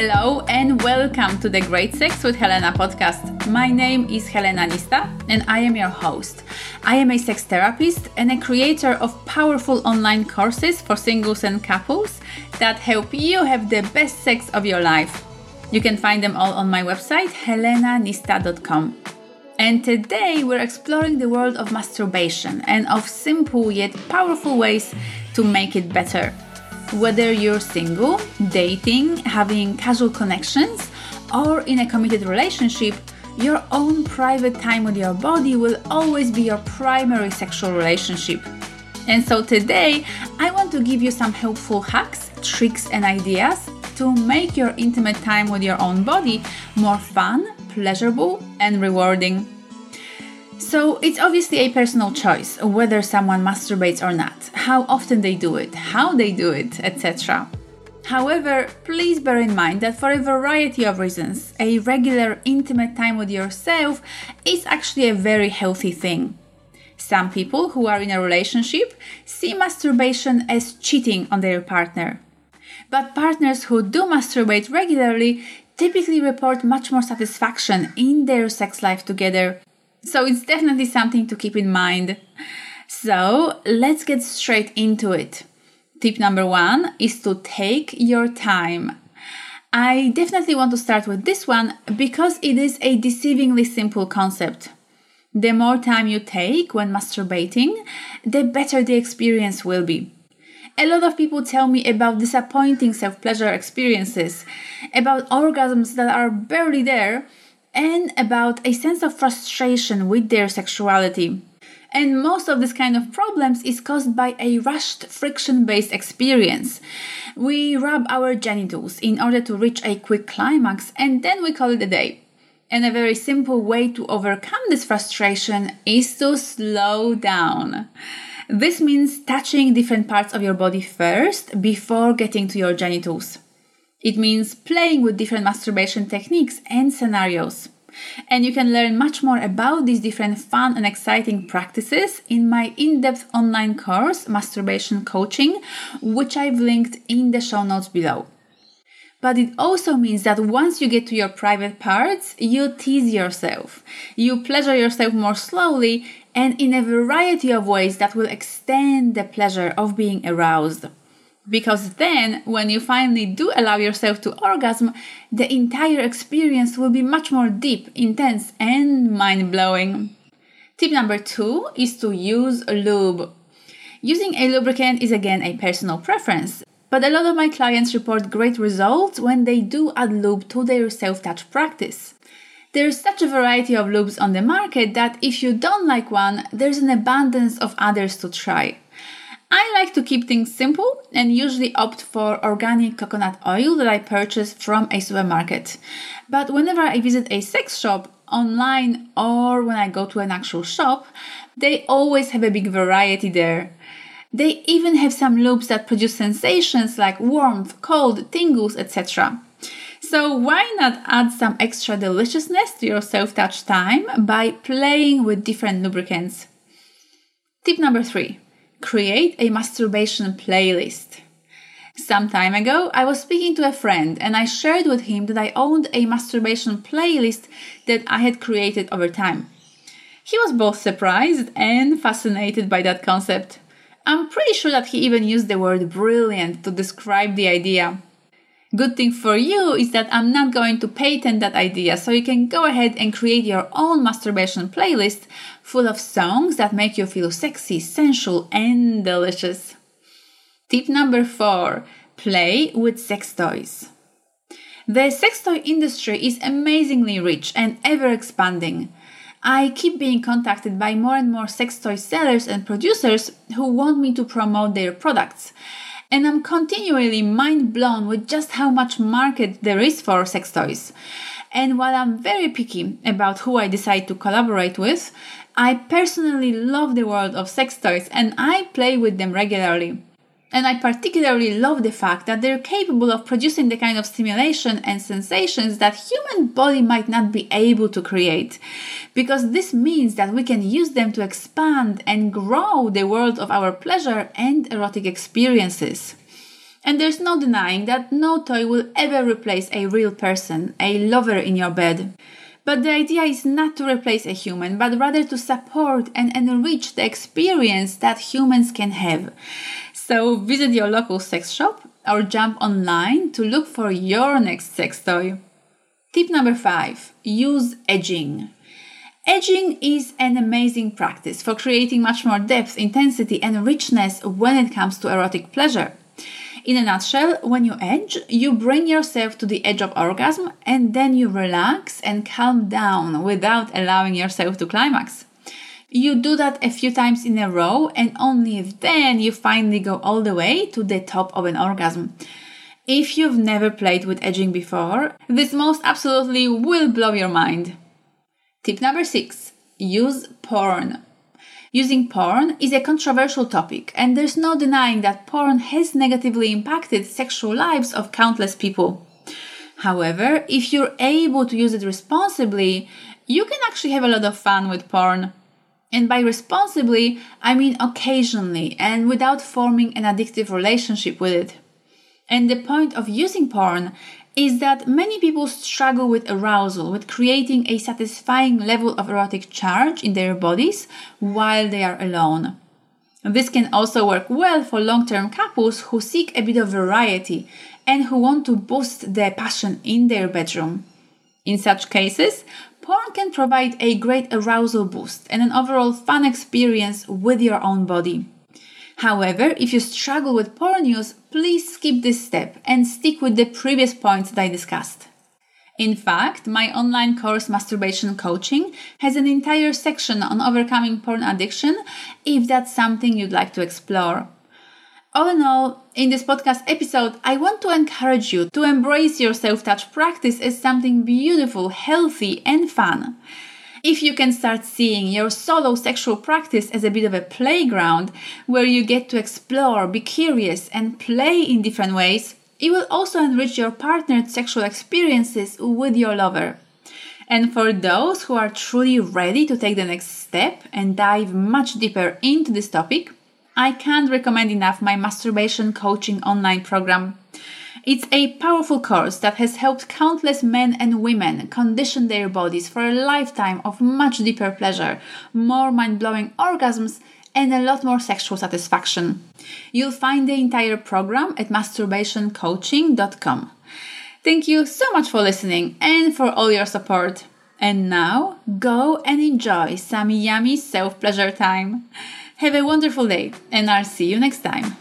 Hello and welcome to the Great Sex with Helena podcast. My name is Helena Nista and I am your host. I am a sex therapist and a creator of powerful online courses for singles and couples that help you have the best sex of your life. You can find them all on my website helenanista.com. And today we're exploring the world of masturbation and of simple yet powerful ways to make it better. Whether you're single, dating, having casual connections, or in a committed relationship, your own private time with your body will always be your primary sexual relationship. And so today, I want to give you some helpful hacks, tricks, and ideas to make your intimate time with your own body more fun, pleasurable, and rewarding. So it's obviously a personal choice whether someone masturbates or not, how often they do it, how they do it, etc. However, please bear in mind that for a variety of reasons, a regular intimate time with yourself is actually a very healthy thing. Some people who are in a relationship see masturbation as cheating on their partner. But partners who do masturbate regularly typically report much more satisfaction in their sex life together so it's definitely something to keep in mind. So let's get straight into it. Tip number one is to take your time. I definitely want to start with this one because it is a deceivingly simple concept. The more time you take when masturbating, the better the experience will be. A lot of people tell me about disappointing self pleasure experiences, about orgasms that are barely there, and about a sense of frustration with their sexuality. And most of this kind of problems is caused by a rushed friction based experience. We rub our genitals in order to reach a quick climax and then we call it a day. And a very simple way to overcome this frustration is to slow down. This means touching different parts of your body first before getting to your genitals. It means playing with different masturbation techniques and scenarios. And you can learn much more about these different fun and exciting practices in my in depth online course, Masturbation Coaching, which I've linked in the show notes below. But it also means that once you get to your private parts, you tease yourself. You pleasure yourself more slowly and in a variety of ways that will extend the pleasure of being aroused. Because then, when you finally do allow yourself to orgasm, the entire experience will be much more deep, intense, and mind blowing. Tip number two is to use lube. Using a lubricant is again a personal preference, but a lot of my clients report great results when they do add lube to their self touch practice. There's such a variety of lubes on the market that if you don't like one, there's an abundance of others to try. I like to keep things simple and usually opt for organic coconut oil that I purchase from a supermarket. But whenever I visit a sex shop, online or when I go to an actual shop, they always have a big variety there. They even have some lubes that produce sensations like warmth, cold, tingles, etc. So why not add some extra deliciousness to your self-touch time by playing with different lubricants? Tip number three create a masturbation playlist. Some time ago, I was speaking to a friend and I shared with him that I owned a masturbation playlist that I had created over time. He was both surprised and fascinated by that concept. I'm pretty sure that he even used the word brilliant to describe the idea. Good thing for you is that I'm not going to patent that idea, so you can go ahead and create your own masturbation playlist full of songs that make you feel sexy, sensual, and delicious. Tip number four play with sex toys. The sex toy industry is amazingly rich and ever expanding. I keep being contacted by more and more sex toy sellers and producers who want me to promote their products and I'm continually mind blown with just how much market there is for sex toys. And while I'm very picky about who I decide to collaborate with, I personally love the world of sex toys and I play with them regularly. And I particularly love the fact that they're capable of producing the kind of stimulation and sensations that human body might not be able to create. Because this means that we can use them to expand and grow the world of our pleasure and erotic experiences. And there's no denying that no toy will ever replace a real person, a lover in your bed. But the idea is not to replace a human, but rather to support and enrich the experience that humans can have. So visit your local sex shop or jump online to look for your next sex toy. Tip number five use edging. Edging is an amazing practice for creating much more depth, intensity, and richness when it comes to erotic pleasure. In a nutshell, when you edge, you bring yourself to the edge of orgasm and then you relax and calm down without allowing yourself to climax. You do that a few times in a row, and only then you finally go all the way to the top of an orgasm. If you've never played with edging before, this most absolutely will blow your mind. Tip number six use porn. Using porn is a controversial topic, and there's no denying that porn has negatively impacted sexual lives of countless people. However, if you're able to use it responsibly, you can actually have a lot of fun with porn. And by responsibly, I mean occasionally and without forming an addictive relationship with it. And the point of using porn is that many people struggle with arousal, with creating a satisfying level of erotic charge in their bodies while they are alone. This can also work well for long term couples who seek a bit of variety and who want to boost their passion in their bedroom. In such cases, porn can provide a great arousal boost and an overall fun experience with your own body. However, if you struggle with porn use, please skip this step and stick with the previous points that I discussed. In fact, my online course Masturbation Coaching has an entire section on overcoming porn addiction if that's something you'd like to explore. All in all, in this podcast episode, I want to encourage you to embrace your self touch practice as something beautiful, healthy, and fun. If you can start seeing your solo sexual practice as a bit of a playground where you get to explore, be curious, and play in different ways, it will also enrich your partnered sexual experiences with your lover. And for those who are truly ready to take the next step and dive much deeper into this topic, I can't recommend enough my masturbation coaching online program. It's a powerful course that has helped countless men and women condition their bodies for a lifetime of much deeper pleasure, more mind blowing orgasms, and a lot more sexual satisfaction. You'll find the entire program at masturbationcoaching.com. Thank you so much for listening and for all your support. And now, go and enjoy some yummy self pleasure time. Have a wonderful day, and I'll see you next time.